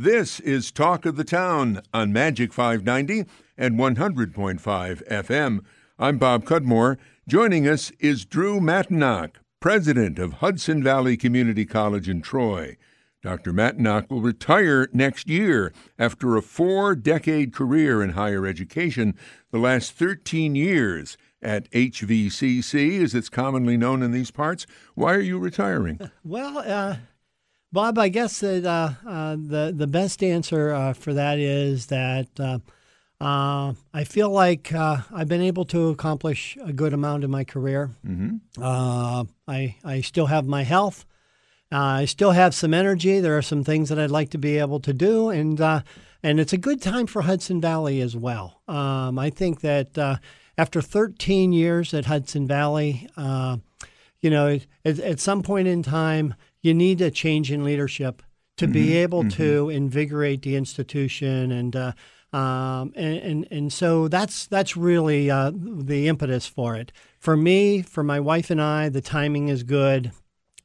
This is Talk of the Town on Magic 590 and 100.5 FM. I'm Bob Cudmore. Joining us is Drew Matonak, president of Hudson Valley Community College in Troy. Dr. Matonak will retire next year after a four decade career in higher education, the last 13 years at HVCC, as it's commonly known in these parts. Why are you retiring? Well, uh, Bob, I guess that uh, uh, the the best answer uh, for that is that uh, uh, I feel like uh, I've been able to accomplish a good amount in my career. Mm-hmm. I I still have my health. I still have some energy. There are some things that I'd like to be able to do, and and it's a good time for Hudson Valley as well. Um, I think that after 13 years at Hudson Valley, you know, at, at some point in time you need a change in leadership to mm-hmm. be able mm-hmm. to invigorate the institution and. Uh, um, and, and, and so that's that's really uh, the impetus for it. For me, for my wife and I, the timing is good,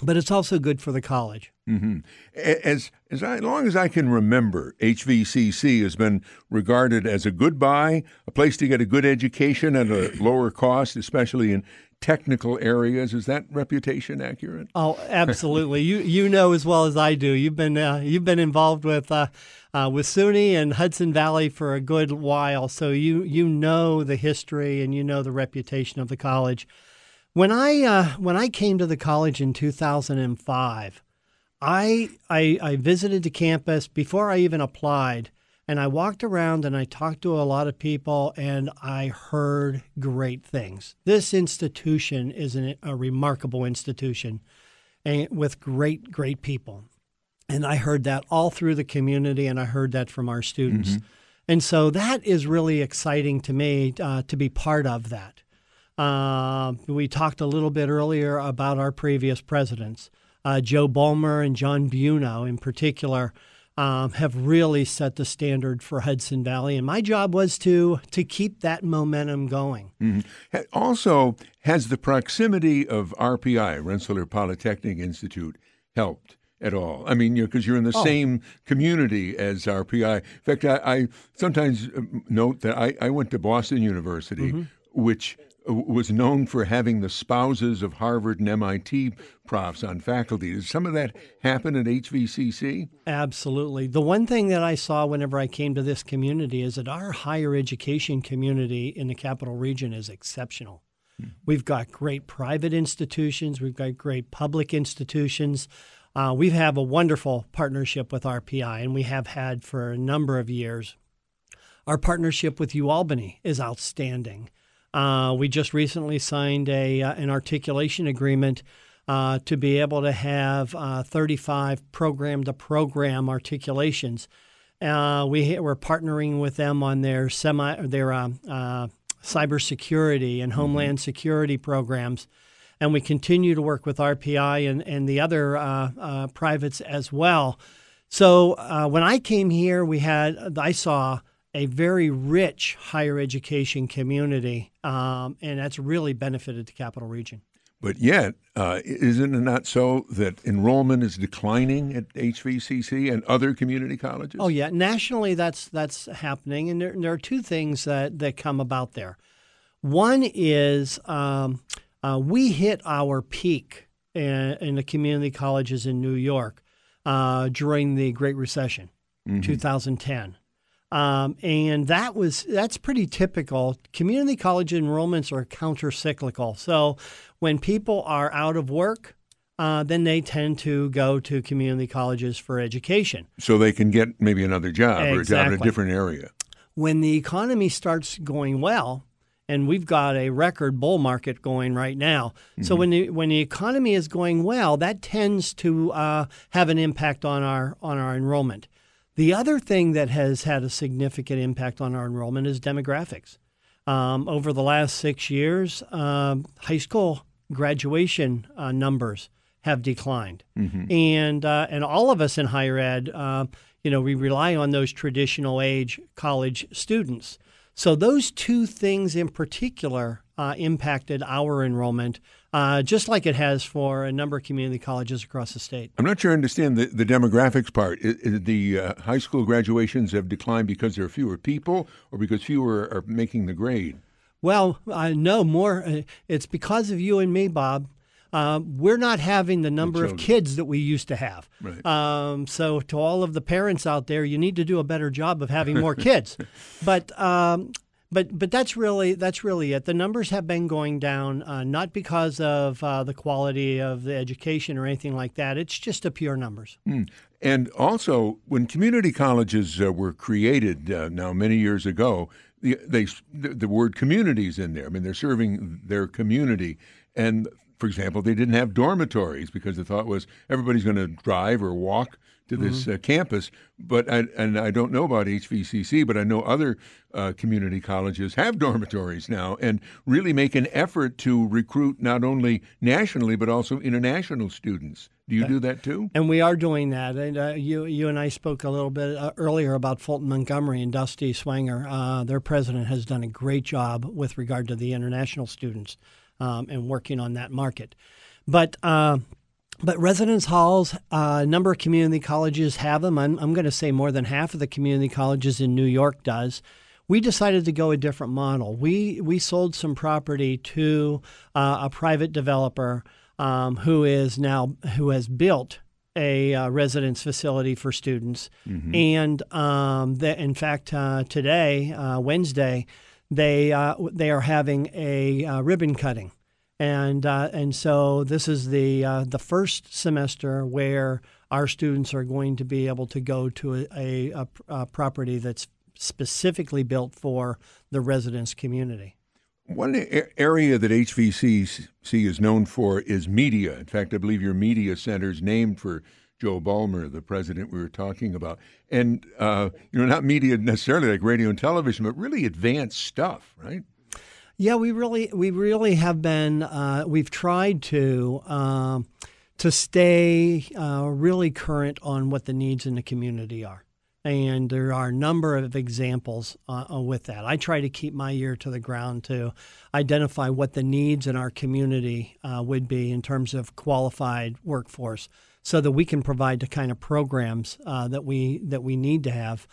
but it's also good for the college. Mm-hmm. As as I, as long as I can remember, HVCC has been regarded as a good buy, a place to get a good education at a lower cost, especially in technical areas. Is that reputation accurate? Oh, absolutely. you you know as well as I do. You've been uh, you've been involved with uh, uh, with SUNY and Hudson Valley for a good while, so you you know the history and you know the reputation of the college. When I uh, when I came to the college in 2005, I, I I visited the campus before I even applied. And I walked around and I talked to a lot of people and I heard great things. This institution is an, a remarkable institution and with great, great people. And I heard that all through the community and I heard that from our students. Mm-hmm. And so that is really exciting to me uh, to be part of that. Uh, we talked a little bit earlier about our previous presidents, uh, Joe Bulmer and John Buono in particular um, have really set the standard for Hudson Valley, and my job was to to keep that momentum going. Mm-hmm. Also, has the proximity of RPI, Rensselaer Polytechnic Institute, helped? At all? I mean, because you are in the oh. same community as RPI. In fact, I, I sometimes uh, note that I, I, went to Boston University, mm-hmm. which was known for having the spouses of Harvard and MIT profs on faculty. Does some of that happen at HVCC? Absolutely. The one thing that I saw whenever I came to this community is that our higher education community in the capital region is exceptional. Hmm. We've got great private institutions, we've got great public institutions. Uh, we have a wonderful partnership with RPI, and we have had for a number of years. Our partnership with UAlbany is outstanding. Uh, we just recently signed a uh, an articulation agreement uh, to be able to have uh, 35 program to program articulations. Uh, we we're partnering with them on their semi their um, uh, cybersecurity and mm-hmm. homeland mm-hmm. security programs, and we continue to work with RPI and and the other privates as well. So when I came here, we had I saw a very rich higher education community, um, and that's really benefited the capital region. But yet, uh, isn't it not so that enrollment is declining at HVCC and other community colleges? Oh yeah, nationally that's that's happening, and there, there are two things that that come about there. One is um, uh, we hit our peak in, in, the community colleges in New York uh, during the Great Recession, mm-hmm. 2010. Um, and that was that's pretty typical. Community college enrollments are counter-cyclical. So when people are out of work, uh, then they tend to go to community colleges for education. So they can get maybe another job exactly. or a job in a different area. When the economy starts going well, and we've got a record bull market going right now. Mm-hmm. So when the when the economy is going well, that tends to uh, have an impact on our on our enrollment. The other thing that has had a significant impact on our enrollment is demographics. Um, over the last six years, uh, high school graduation uh, numbers have declined, mm-hmm. and uh, and all of us in higher ed, uh, you know, we rely on those traditional age college students. So those two things in particular uh, impacted our enrollment uh, just like it has for a number of community colleges across the state. I'm not sure I understand the, the demographics part. the uh, high school graduations have declined because there are fewer people or because fewer are making the grade? Well, I know more. Uh, it's because of you and me, Bob. Uh, we're not having the number of kids that we used to have. Right. Um, so, to all of the parents out there, you need to do a better job of having more kids. But um, but but that's really that's really it. The numbers have been going down, uh, not because of uh, the quality of the education or anything like that. It's just a pure numbers. Mm. And also, when community colleges uh, were created uh, now many years ago, the, they the, the word communities in there. I mean, they're serving their community, and for example, they didn't have dormitories because the thought was everybody's going to drive or walk to this mm-hmm. uh, campus. But I, and I don't know about HVCC, but I know other uh, community colleges have dormitories now and really make an effort to recruit not only nationally but also international students. Do you do that too? And we are doing that. And uh, you, you and I spoke a little bit uh, earlier about Fulton Montgomery and Dusty Swanger. Uh, their president has done a great job with regard to the international students um, and working on that market. But uh, but residence halls, uh, a uh, number of community colleges have them. I'm, I'm going to say more than half of the community colleges in New York does. We decided to go a different model. We we sold some property to uh, a private developer um, who is now who has built a uh, residence facility for students, mm-hmm. and um, the, in fact uh, today uh, Wednesday they they are having a ribbon cutting and uh, and so this is the uh, the first semester where our students are going to be able to go to a, a, a property that's specifically built for the residence community. One area that HVCC is known for is media. In fact, I believe your media center is named for Joe Bulmer, the president we were talking about. And, uh, you know, not media necessarily like radio and television, but really advanced stuff, right? Yeah, we really we really have been. Uh, we've tried to. Uh, to stay uh, really current on what the needs in the community are. And there are a number of examples uh, uh, with that. I try to keep my ear to the ground to identify what the needs in our community uh, would be in terms of qualified workforce, so that we can provide the kind of programs that we that we need to have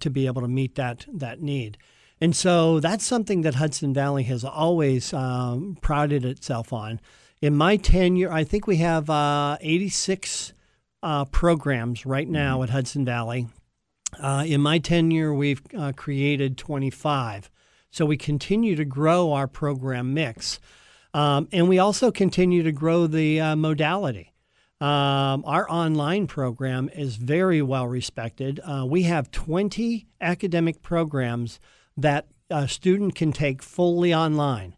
to be able to meet that that need. And so that's something that Hudson Valley has always um, prided itself on. In my tenure, I think we have uh, 86 uh, programs right now mm-hmm. at Hudson Valley. Uh, in my tenure, we've uh, created 25. So we continue to grow our program mix. Um, and we also continue to grow the uh, modality. Um, our online program is very well respected. Uh, we have 20 academic programs that a student can take fully online.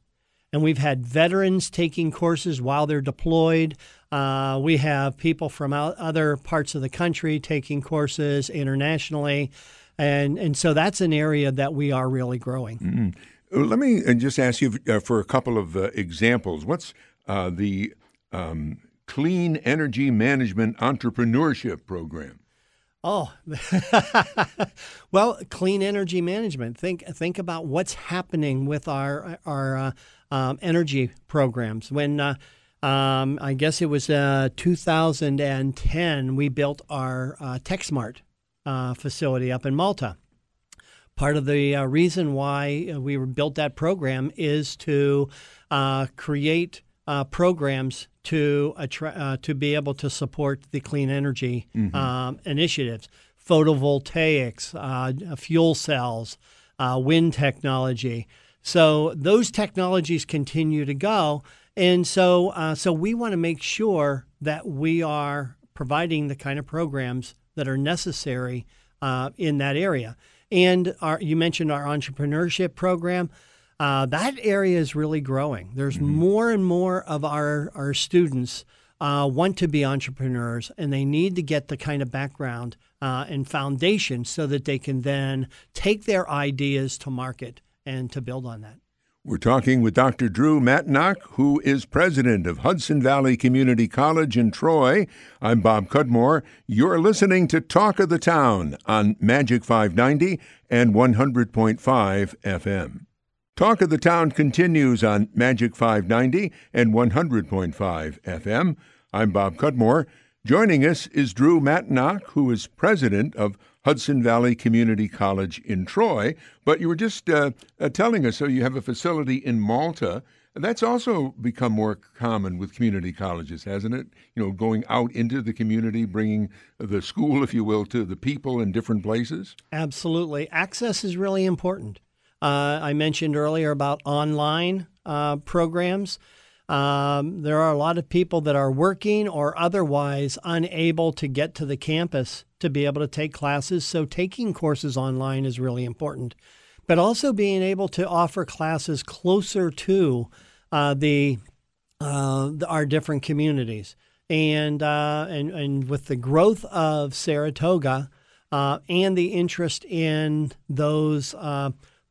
And we've had veterans taking courses while they're deployed. Uh, we have people from other parts of the country taking courses internationally. And, and so that's an area that we are really growing. Mm-hmm. Let me uh, just ask you uh, for a couple of uh, examples. What's uh, the um, Clean Energy Management Entrepreneurship Program? Oh, well, clean energy management. Think think about what's happening with our our uh, um, energy programs. When uh, um, I guess it was uh, 2010, we built our uh, TechSmart uh, facility up in Malta. Part of the uh, reason why we built that program is to create programs to attra- uh, to be able to support the clean energy mm-hmm. um, initiatives, photovoltaics, uh, fuel cells, uh, wind technology. So those technologies continue to go, and so uh, so we want to make sure that we are providing the kind of programs that are necessary uh, in that area. And our, you mentioned our entrepreneurship program. Uh, that area is really growing. There's mm-hmm. more and more of our, our students uh, want to be entrepreneurs and they need to get the kind of background uh, and foundation so that they can then take their ideas to market and to build on that. We're talking with Dr. Drew Matonak, who is president of Hudson Valley Community College in Troy. I'm Bob Cudmore. You're listening to Talk of the Town on Magic 590 and 100.5 FM. Talk of the Town continues on Magic 590 and 100.5 FM. I'm Bob Cudmore. Joining us is Drew Matonak, who is president of Hudson Valley Community College in Troy. But you were just uh, uh, telling us, so you have a facility in Malta. That's also become more common with community colleges, hasn't it? You know, going out into the community, bringing the school, if you will, to the people in different places. Absolutely. Access is really important. Uh, I mentioned earlier about online uh, programs. Um, there are a lot of people that are working or otherwise unable to get to the campus to be able to take classes. So, taking courses online is really important. But also being able to offer classes closer to uh, the, uh, our different communities. And, uh, and, and with the growth of Saratoga uh, and the interest in those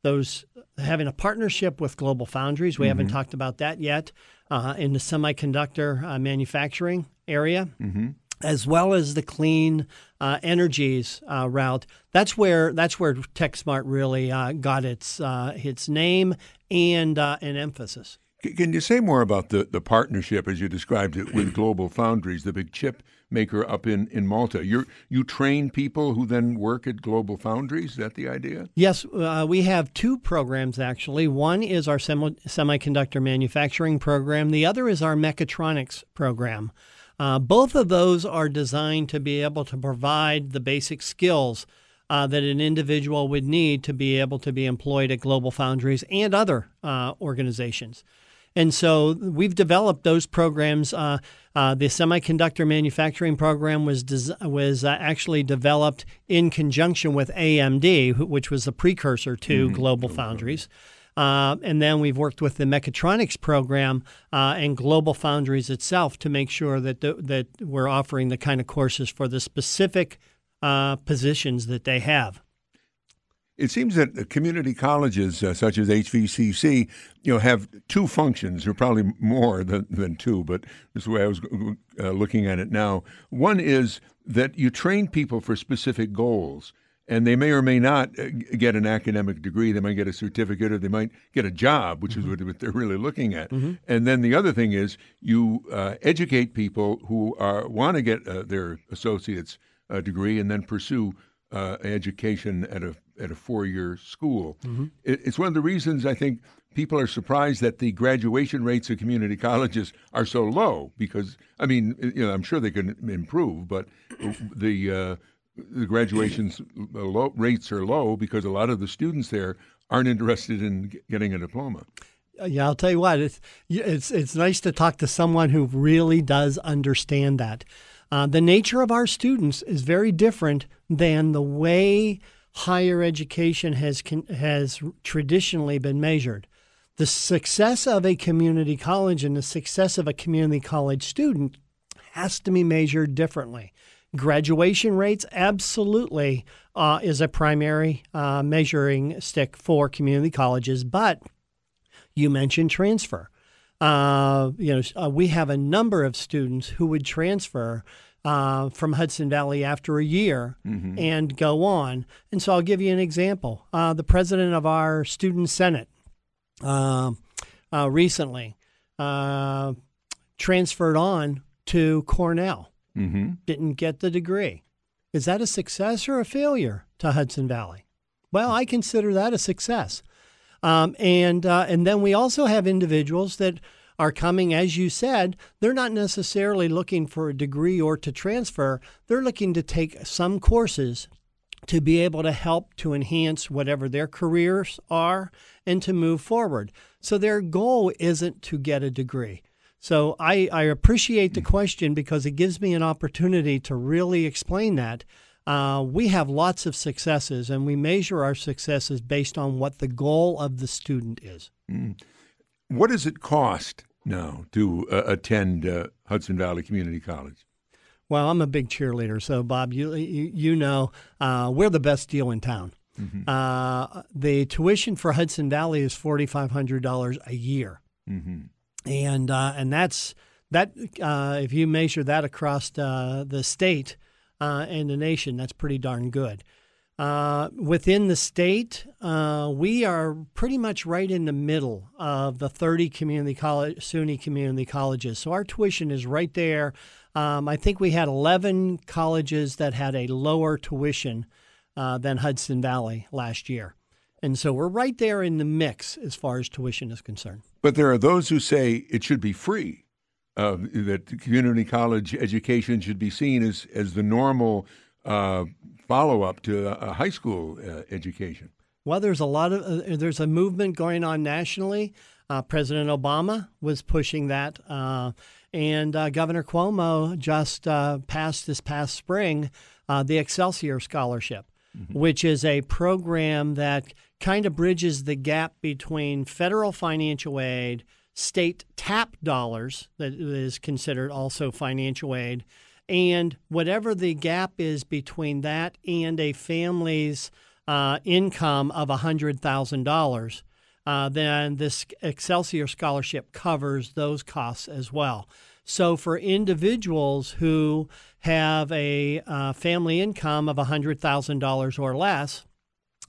those having a partnership with Global Foundries. We mm-hmm. haven't talked about that yet uh, in the semiconductor uh, manufacturing area. Mm-hmm. As well as the clean uh, energies uh, route, that's where that's where TechSmart really uh, got its uh, its name and an emphasis. Can you say more about the, the partnership as you described it with Global Foundries, the big chip maker up in, in Malta? You you train people who then work at Global Foundries. Is that the idea? Yes, uh, we have two programs actually. One is our semi- semiconductor manufacturing program. The other is our mechatronics program. Uh, both of those are designed to be able to provide the basic skills uh, that an individual would need to be able to be employed at Global Foundries and other uh, organizations. And so we've developed those programs. Uh, uh, the semiconductor manufacturing program was des- was uh, actually developed in conjunction with AMD, which was the precursor to mm-hmm. Global Foundries. Uh, and then we've worked with the mechatronics program uh, and Global Foundries itself to make sure that the, that we're offering the kind of courses for the specific uh, positions that they have. It seems that community colleges uh, such as HVCC, you know, have two functions, or probably more than, than two, but this is the way I was uh, looking at it now. One is that you train people for specific goals, and they may or may not uh, get an academic degree. They might get a certificate, or they might get a job, which mm-hmm. is what they're really looking at. Mm-hmm. And then the other thing is you uh, educate people who are, want to get uh, their associate's uh, degree and then pursue education at a at a four year school. Mm-hmm. It, it's one of the reasons I think people are surprised that the graduation rates of community colleges are so low because, I mean, you know, I'm sure they can improve, but the, uh, the graduations low, rates are low because a lot of the students there aren't interested in getting a diploma. Uh, yeah, I'll tell you what. It's it's it's nice to talk to someone who really does understand that. Uh, the nature of our students is very different than the way higher education has has traditionally been measured. The success of a community college and the success of a community college student has to be measured differently. Graduation rates absolutely uh, is a primary uh, measuring stick for community colleges, but you mentioned transfer. Uh, you know, uh, we have a number of students who would transfer uh, from Hudson Valley after a year mm-hmm. and go on. And so I'll give you an example. Uh, the president of our student senate uh, uh recently uh, transferred on to Cornell, mm-hmm. didn't get the degree. Is that a success or a failure to Hudson Valley? Well, I consider that a success. Um, and uh, and then we also have individuals that are coming, as you said, they're not necessarily looking for a degree or to transfer. They're looking to take some courses to be able to help to enhance whatever their careers are and to move forward. So their goal isn't to get a degree. So I, I appreciate the question because it gives me an opportunity to really explain that. Uh, we have lots of successes, and we measure our successes based on what the goal of the student is. Mm. What does it cost now to uh, attend uh, Hudson Valley Community College? Well, I'm a big cheerleader, so Bob, you you, you know uh, we're the best deal in town. Mm-hmm. Uh, the tuition for Hudson Valley is forty five hundred dollars a year, mm-hmm. and uh, and that's that. Uh, if you measure that across the state and the nation, that's pretty darn good. Uh, within the state, uh, we are pretty much right in the middle of the 30 community college, SUNY community colleges. So our tuition is right there. Um, I think we had 11 colleges that had a lower tuition uh, than Hudson Valley last year. And so we're right there in the mix as far as tuition is concerned. But there are those who say it should be free, uh, that community college education should be seen as, as the normal uh, follow up to a high school uh, education? Well, there's a lot of uh, there's a movement going on nationally. Uh, President Obama was pushing that, uh, and uh, Governor Cuomo just uh, passed this past spring the Excelsior Scholarship, mm-hmm. which is a program that kind of bridges the gap between federal financial aid, state TAP dollars that is considered also financial aid, and whatever the gap is between that and a family's uh, income of $100,000, uh, then this Excelsior scholarship covers those costs as well. So for individuals who have a uh, family income of $100,000 or less,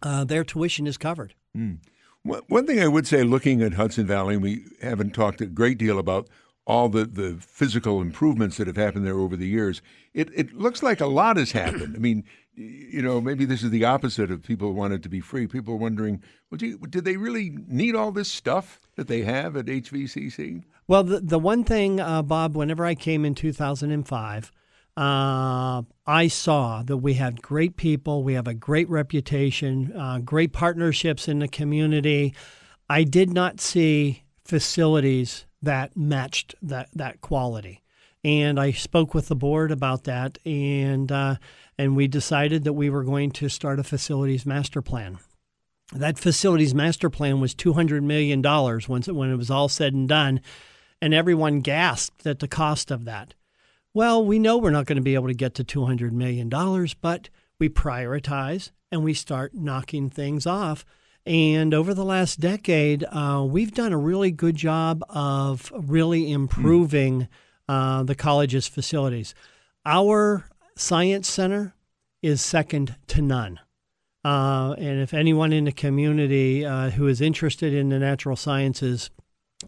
uh, their tuition is covered. Mm. One thing I would say, looking at Hudson Valley, we haven't talked a great deal about all the, the physical improvements that have happened there over the years, it, it looks like a lot has happened. I mean, you know, maybe this is the opposite of people wanted to be free. People are wondering, well, gee, did they really need all this stuff that they have at HVCC? Well, the, the one thing, uh, Bob, whenever I came in 2005, uh, I saw that we had great people, we have a great reputation, uh, great partnerships in the community. I did not see facilities that matched that that quality. And I spoke with the board about that, and uh, and we decided that we were going to start a facilities master plan. That facilities master plan was two hundred million dollars when when it was all said and done, and everyone gasped at the cost of that. Well, we know we're not going to be able to get to two hundred million dollars, but we prioritize and we start knocking things off and over the last decade, uh, we've done a really good job of really improving mm. uh, the college's facilities. Our science center is second to none. Uh, and if anyone in the community uh, who is interested in the natural sciences,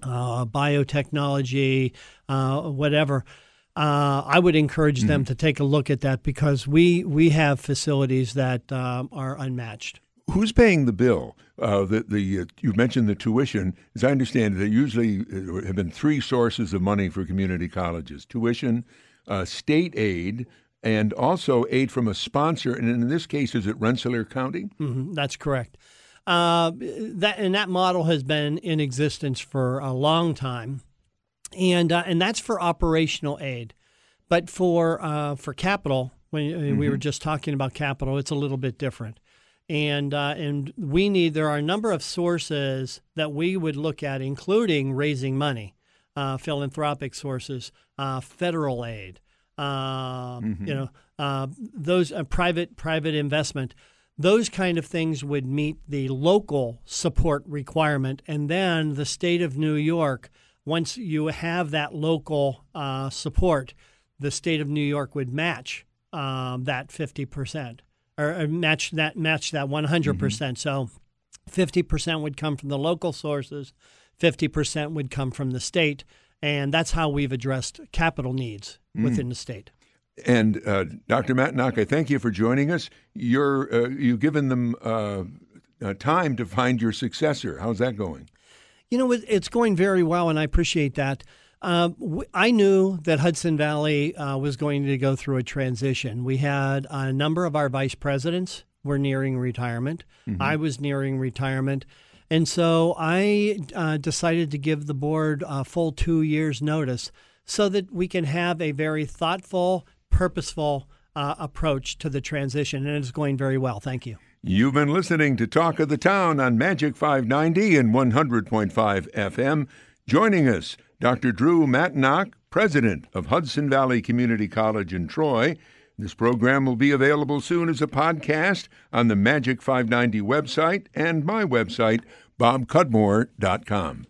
uh, biotechnology, uh, whatever, I would encourage them to take a look at that because we we have facilities that um, are unmatched. Who's paying the bill? Uh, the the uh, you mentioned the tuition. As I understand it, there usually uh, have been three sources of money for community colleges: tuition, uh, state aid, and also aid from a sponsor. And in this case, is it Rensselaer County? Mm-hmm, that's correct. Uh, that and that model has been in existence for a long time, and uh, and that's for operational aid. But for for capital, when mm-hmm. we were just talking about capital, it's a little bit different and uh, and we need there are a number of sources that we would look at, including raising money, uh, philanthropic sources, uh, federal aid, um, mm-hmm. you know, uh, those uh, private private investment. Those kind of things would meet the local support requirement, and then the state of New York. Once you have that local uh, support, the state of New York would match um, that fifty percent or match that match that 100%. percent mm hmm So 50% would come from the local sources, 50% would come from the state, and that's how we've addressed capital needs mm. within the state. And uh, Dr. Matonak, thank you for joining us. You're uh, you've given them uh, uh time to find your successor. How's that going? You know, it's going very well, and I appreciate that. Uh, I knew that Hudson Valley uh, was going to go through a transition. We had a number of our vice presidents were nearing retirement. Mm-hmm. I was nearing retirement. And so I uh, decided to give the board a full two years' notice so that we can have a very thoughtful, purposeful uh, approach to the transition. And it's going very well. Thank you. You've been listening to Talk of the Town on Magic 590 and 100.5 FM. Joining us Dr. Drew Matonak, president of Hudson Valley Community College in Troy. This program will be available soon as a podcast on the Magic 590 website and my website, bobcudmore.com.